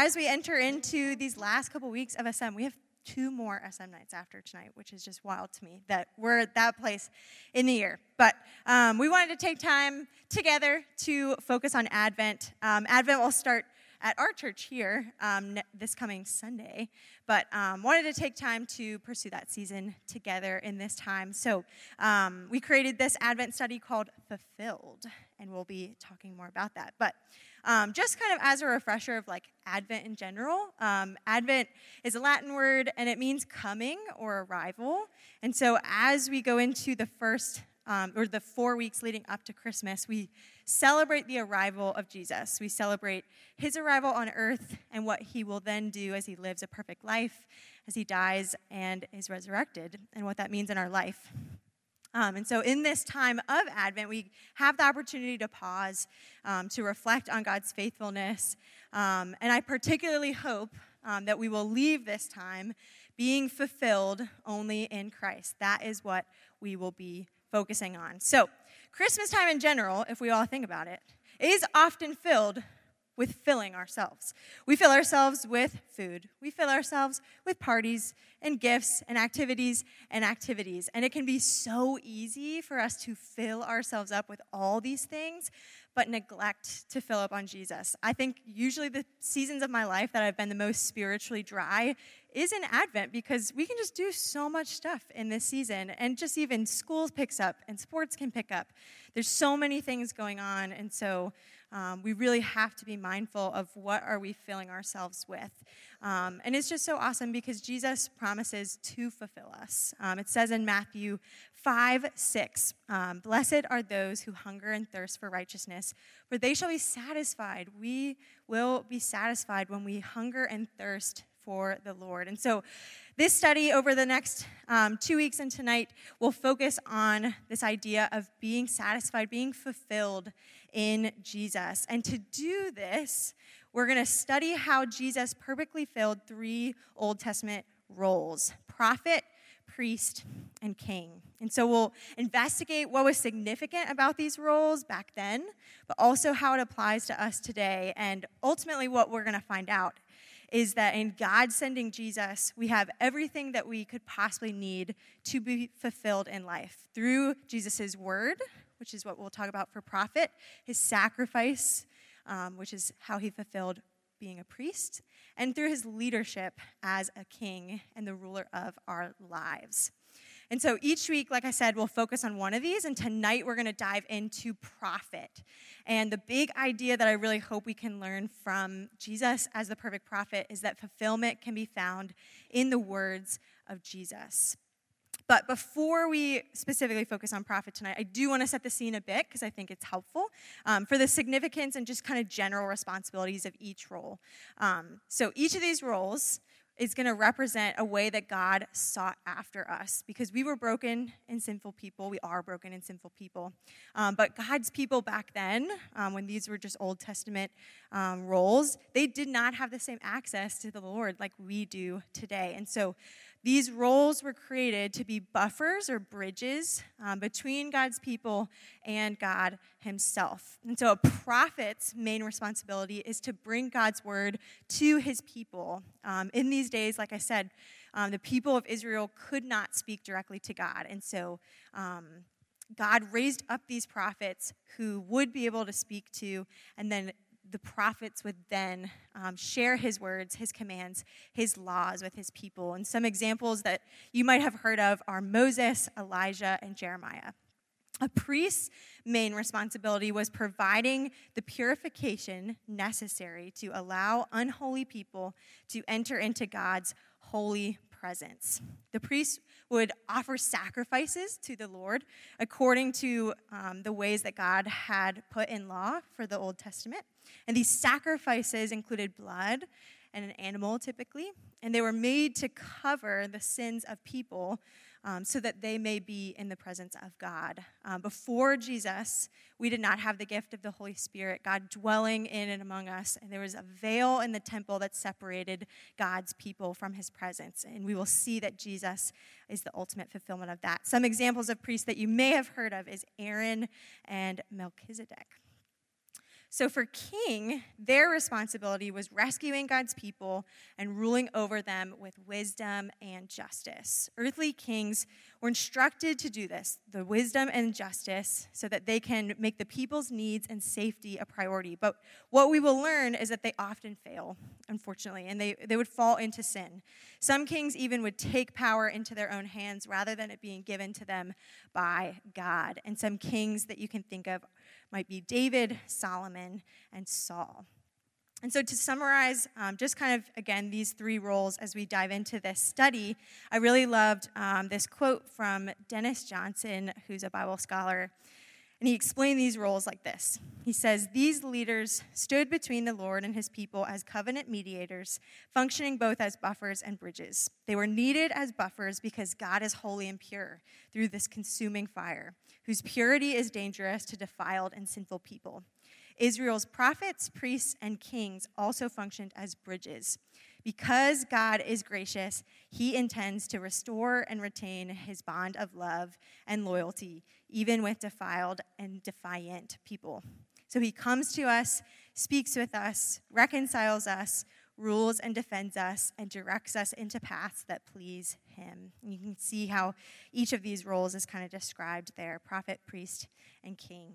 as we enter into these last couple weeks of SM, we have two more SM nights after tonight, which is just wild to me that we're at that place in the year. But um, we wanted to take time together to focus on Advent. Um, Advent will start at our church here um, this coming Sunday, but um, wanted to take time to pursue that season together in this time. So um, we created this Advent study called Fulfilled, and we'll be talking more about that. But um, just kind of as a refresher of like Advent in general, um, Advent is a Latin word and it means coming or arrival. And so as we go into the first um, or the four weeks leading up to Christmas, we celebrate the arrival of Jesus. We celebrate his arrival on earth and what he will then do as he lives a perfect life, as he dies and is resurrected, and what that means in our life. Um, and so, in this time of Advent, we have the opportunity to pause, um, to reflect on God's faithfulness. Um, and I particularly hope um, that we will leave this time being fulfilled only in Christ. That is what we will be focusing on. So, Christmas time in general, if we all think about it, is often filled with filling ourselves. We fill ourselves with food. We fill ourselves with parties and gifts and activities and activities. And it can be so easy for us to fill ourselves up with all these things, but neglect to fill up on Jesus. I think usually the seasons of my life that I've been the most spiritually dry is in Advent because we can just do so much stuff in this season. And just even schools picks up and sports can pick up. There's so many things going on. And so um, we really have to be mindful of what are we filling ourselves with. Um, and it's just so awesome because Jesus promises to fulfill us. Um, it says in Matthew 5 6, um, Blessed are those who hunger and thirst for righteousness, for they shall be satisfied. We will be satisfied when we hunger and thirst for the Lord. And so, this study over the next um, two weeks and tonight will focus on this idea of being satisfied, being fulfilled in Jesus. And to do this, we're going to study how Jesus perfectly filled three Old Testament roles prophet, priest, and king. And so we'll investigate what was significant about these roles back then, but also how it applies to us today. And ultimately, what we're going to find out is that in God sending Jesus, we have everything that we could possibly need to be fulfilled in life through Jesus' word, which is what we'll talk about for prophet, his sacrifice, um, which is how he fulfilled being a priest, and through his leadership as a king and the ruler of our lives. And so each week, like I said, we'll focus on one of these, and tonight we're going to dive into prophet. And the big idea that I really hope we can learn from Jesus as the perfect prophet is that fulfillment can be found in the words of Jesus. But before we specifically focus on prophet tonight, I do want to set the scene a bit because I think it's helpful um, for the significance and just kind of general responsibilities of each role. Um, so each of these roles is going to represent a way that God sought after us because we were broken and sinful people. We are broken and sinful people. Um, but God's people back then, um, when these were just Old Testament um, roles, they did not have the same access to the Lord like we do today. And so these roles were created to be buffers or bridges um, between God's people and God Himself. And so, a prophet's main responsibility is to bring God's word to his people. Um, in these days, like I said, um, the people of Israel could not speak directly to God. And so, um, God raised up these prophets who would be able to speak to and then the prophets would then um, share his words, his commands, his laws with his people. And some examples that you might have heard of are Moses, Elijah, and Jeremiah. A priest's main responsibility was providing the purification necessary to allow unholy people to enter into God's holy presence. The priest would offer sacrifices to the Lord according to um, the ways that God had put in law for the Old Testament. And these sacrifices included blood and an animal typically, and they were made to cover the sins of people um, so that they may be in the presence of God. Um, before Jesus, we did not have the gift of the Holy Spirit, God dwelling in and among us, and there was a veil in the temple that separated God's people from his presence. And we will see that Jesus is the ultimate fulfillment of that. Some examples of priests that you may have heard of is Aaron and Melchizedek. So, for king, their responsibility was rescuing God's people and ruling over them with wisdom and justice. Earthly kings were instructed to do this, the wisdom and justice, so that they can make the people's needs and safety a priority. But what we will learn is that they often fail, unfortunately, and they, they would fall into sin. Some kings even would take power into their own hands rather than it being given to them by God. And some kings that you can think of might be David, Solomon, and Saul. And so, to summarize, um, just kind of again, these three roles as we dive into this study, I really loved um, this quote from Dennis Johnson, who's a Bible scholar. And he explained these roles like this He says, These leaders stood between the Lord and his people as covenant mediators, functioning both as buffers and bridges. They were needed as buffers because God is holy and pure through this consuming fire whose purity is dangerous to defiled and sinful people. Israel's prophets, priests, and kings also functioned as bridges. Because God is gracious, he intends to restore and retain his bond of love and loyalty, even with defiled and defiant people. So he comes to us, speaks with us, reconciles us, rules and defends us, and directs us into paths that please him. And you can see how each of these roles is kind of described there prophet, priest, and king.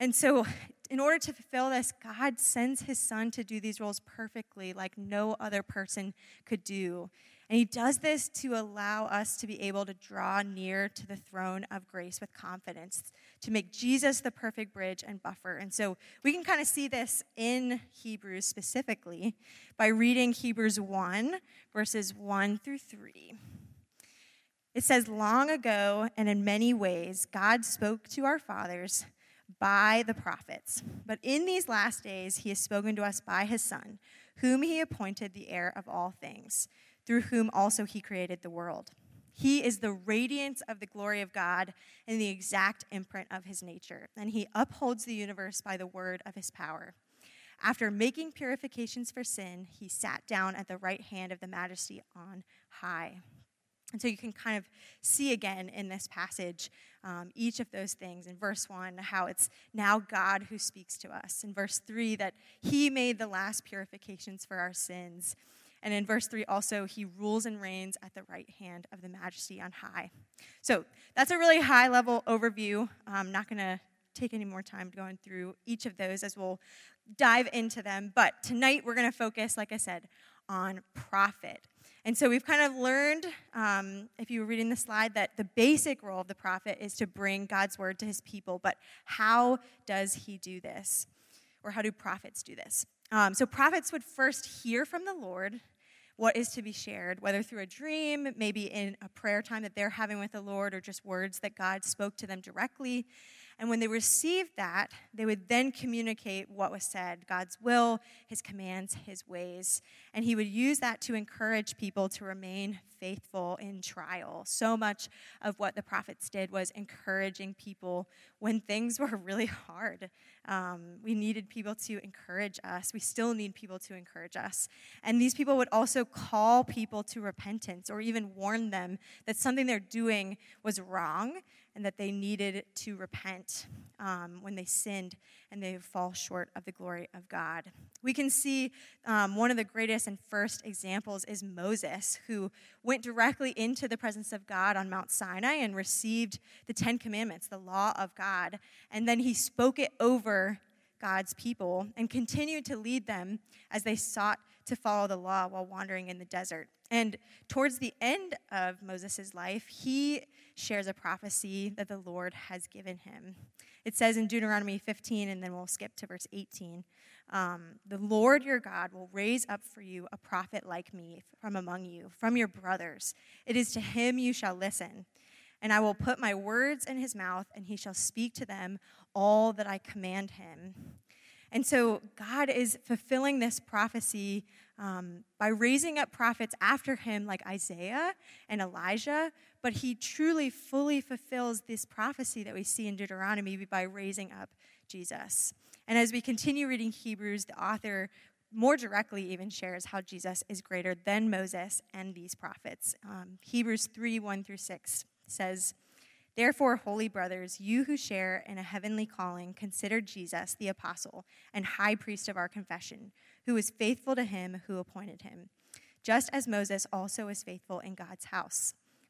And so, in order to fulfill this, God sends his son to do these roles perfectly, like no other person could do. And he does this to allow us to be able to draw near to the throne of grace with confidence, to make Jesus the perfect bridge and buffer. And so we can kind of see this in Hebrews specifically by reading Hebrews 1, verses 1 through 3. It says, Long ago and in many ways, God spoke to our fathers by the prophets. But in these last days, he has spoken to us by his Son, whom he appointed the heir of all things through whom also he created the world. He is the radiance of the glory of God and the exact imprint of his nature, and he upholds the universe by the word of his power. After making purifications for sin, he sat down at the right hand of the majesty on high. And so you can kind of see again in this passage um, each of those things. In verse 1, how it's now God who speaks to us. In verse 3, that he made the last purifications for our sins. And in verse 3, also, he rules and reigns at the right hand of the majesty on high. So that's a really high level overview. I'm not going to take any more time going through each of those as we'll dive into them. But tonight, we're going to focus, like I said, on prophet. And so we've kind of learned, um, if you were reading the slide, that the basic role of the prophet is to bring God's word to his people. But how does he do this? Or how do prophets do this? Um, so prophets would first hear from the Lord what is to be shared, whether through a dream, maybe in a prayer time that they're having with the Lord, or just words that God spoke to them directly. And when they received that, they would then communicate what was said God's will, His commands, His ways. And He would use that to encourage people to remain faithful in trial. So much of what the prophets did was encouraging people when things were really hard. Um, we needed people to encourage us. We still need people to encourage us. And these people would also call people to repentance or even warn them that something they're doing was wrong and that they needed to repent um, when they sinned and they fall short of the glory of God. We can see um, one of the greatest and first examples is Moses, who went directly into the presence of God on Mount Sinai and received the Ten Commandments, the law of God, and then he spoke it over God's people and continued to lead them as they sought to follow the law while wandering in the desert. And towards the end of Moses' life, he shares a prophecy that the Lord has given him. It says in Deuteronomy 15, and then we'll skip to verse 18 um, The Lord your God will raise up for you a prophet like me from among you, from your brothers. It is to him you shall listen. And I will put my words in his mouth, and he shall speak to them all that I command him. And so God is fulfilling this prophecy um, by raising up prophets after him, like Isaiah and Elijah. But he truly, fully fulfills this prophecy that we see in Deuteronomy by raising up Jesus. And as we continue reading Hebrews, the author more directly even shares how Jesus is greater than Moses and these prophets. Um, Hebrews 3 1 through 6 says, Therefore, holy brothers, you who share in a heavenly calling, consider Jesus the apostle and high priest of our confession, who is faithful to him who appointed him, just as Moses also is faithful in God's house.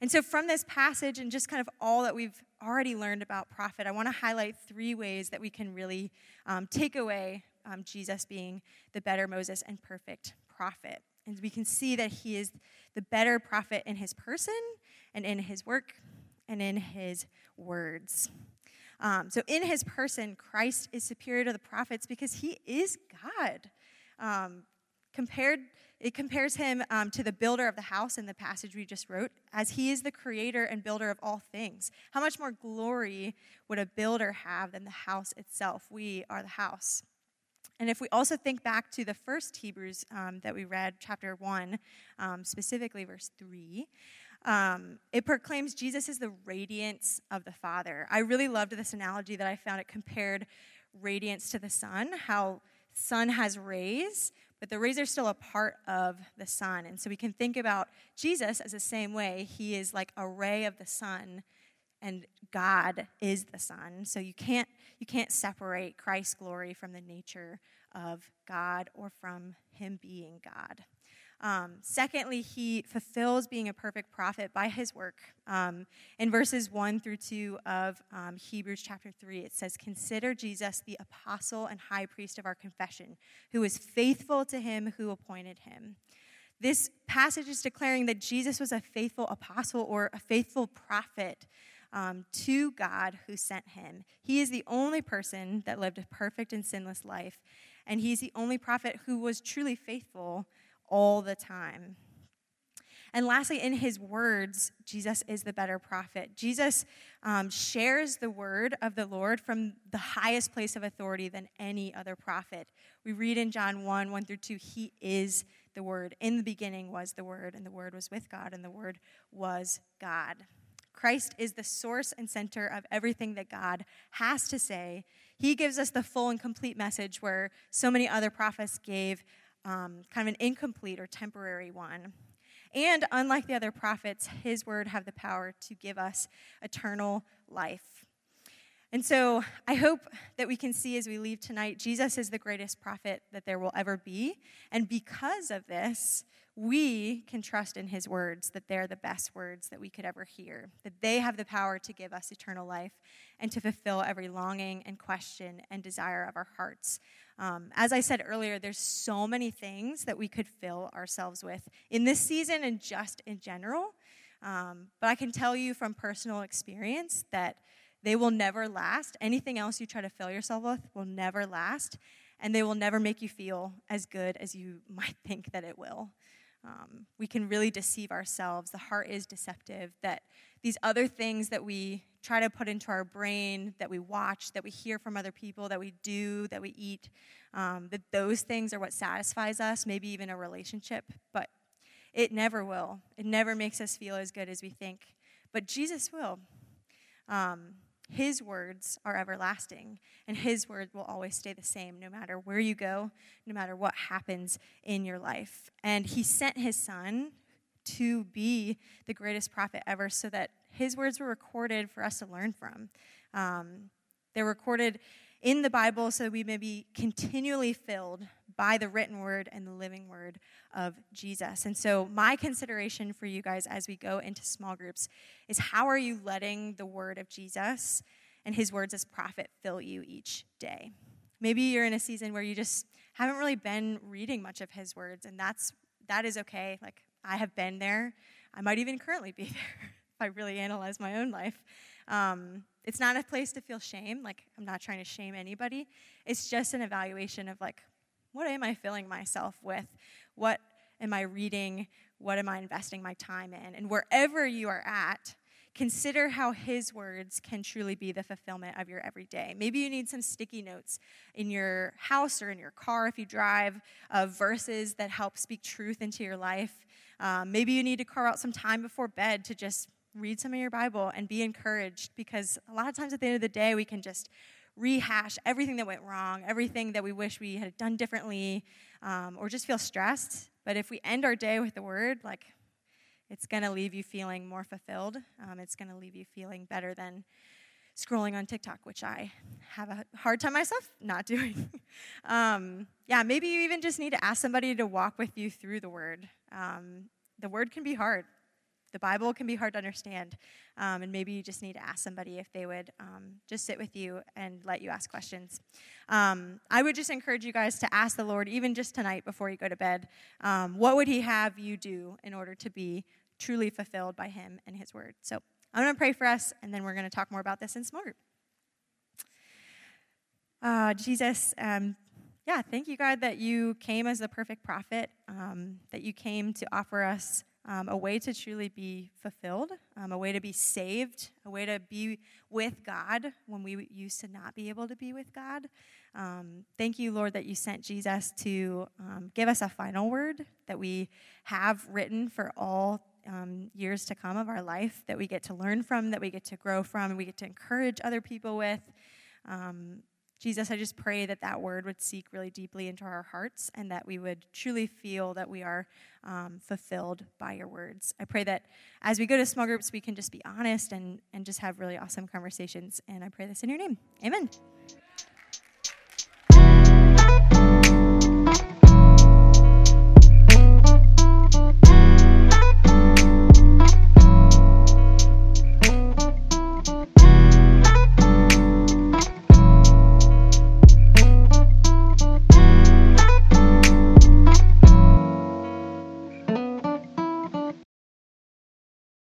And so, from this passage and just kind of all that we've already learned about prophet, I want to highlight three ways that we can really um, take away um, Jesus being the better Moses and perfect prophet. And we can see that he is the better prophet in his person and in his work and in his words. Um, so, in his person, Christ is superior to the prophets because he is God. Um, compared, it compares him um, to the builder of the house in the passage we just wrote, as he is the creator and builder of all things. How much more glory would a builder have than the house itself? We are the house. And if we also think back to the first Hebrews um, that we read, chapter 1, um, specifically verse 3, um, it proclaims Jesus is the radiance of the Father. I really loved this analogy that I found. It compared radiance to the sun, how sun has rays, but the rays are still a part of the sun. And so we can think about Jesus as the same way. He is like a ray of the sun and God is the sun. So you can't you can't separate Christ's glory from the nature of God or from Him being God. Um, secondly, he fulfills being a perfect prophet by his work. Um, in verses 1 through 2 of um, Hebrews chapter 3, it says, Consider Jesus the apostle and high priest of our confession, who is faithful to him who appointed him. This passage is declaring that Jesus was a faithful apostle or a faithful prophet um, to God who sent him. He is the only person that lived a perfect and sinless life, and he's the only prophet who was truly faithful all the time. And lastly, in his words, Jesus is the better prophet. Jesus um, shares the word of the Lord from the highest place of authority than any other prophet. We read in John 1 1 through 2, he is the word. In the beginning was the word, and the word was with God, and the word was God. Christ is the source and center of everything that God has to say. He gives us the full and complete message where so many other prophets gave um, kind of an incomplete or temporary one. And unlike the other prophets, his word have the power to give us eternal life. And so I hope that we can see as we leave tonight, Jesus is the greatest prophet that there will ever be. And because of this, we can trust in his words that they're the best words that we could ever hear, that they have the power to give us eternal life and to fulfill every longing and question and desire of our hearts. Um, as I said earlier, there's so many things that we could fill ourselves with in this season and just in general. Um, but I can tell you from personal experience that they will never last. Anything else you try to fill yourself with will never last, and they will never make you feel as good as you might think that it will. Um, we can really deceive ourselves. The heart is deceptive, that these other things that we try to put into our brain, that we watch, that we hear from other people, that we do, that we eat, um, that those things are what satisfies us, maybe even a relationship, but it never will. It never makes us feel as good as we think. But Jesus will. Um, his words are everlasting, and His word will always stay the same no matter where you go, no matter what happens in your life. And He sent His Son to be the greatest prophet ever so that His words were recorded for us to learn from. Um, they're recorded in the Bible so we may be continually filled by the written word and the living word of Jesus. And so, my consideration for you guys as we go into small groups is how are you letting the word of Jesus and his words as prophet fill you each day? Maybe you're in a season where you just haven't really been reading much of His words, and that's that is okay. Like I have been there. I might even currently be there if I really analyze my own life. Um, it's not a place to feel shame. Like I'm not trying to shame anybody. It's just an evaluation of like, what am I filling myself with? What am I reading? What am I investing my time in? And wherever you are at, consider how his words can truly be the fulfillment of your everyday. Maybe you need some sticky notes in your house or in your car if you drive of verses that help speak truth into your life. Um, maybe you need to carve out some time before bed to just read some of your Bible and be encouraged because a lot of times at the end of the day, we can just rehash everything that went wrong, everything that we wish we had done differently, um, or just feel stressed. But if we end our day with the word, like it's going to leave you feeling more fulfilled. Um, it's going to leave you feeling better than scrolling on TikTok, which I have a hard time myself not doing. um, yeah, maybe you even just need to ask somebody to walk with you through the word. Um, the word can be hard. The Bible can be hard to understand, um, and maybe you just need to ask somebody if they would um, just sit with you and let you ask questions. Um, I would just encourage you guys to ask the Lord, even just tonight before you go to bed, um, what would He have you do in order to be truly fulfilled by Him and His Word? So I'm going to pray for us, and then we're going to talk more about this in small group. Uh, Jesus, um, yeah, thank you, God, that you came as the perfect prophet, um, that you came to offer us um, a way to truly be fulfilled, um, a way to be saved, a way to be with God when we used to not be able to be with God. Um, thank you, Lord, that you sent Jesus to um, give us a final word that we have written for all um, years to come of our life, that we get to learn from, that we get to grow from, and we get to encourage other people with. Um, Jesus, I just pray that that word would seek really deeply into our hearts and that we would truly feel that we are um, fulfilled by your words. I pray that as we go to small groups, we can just be honest and, and just have really awesome conversations. And I pray this in your name. Amen.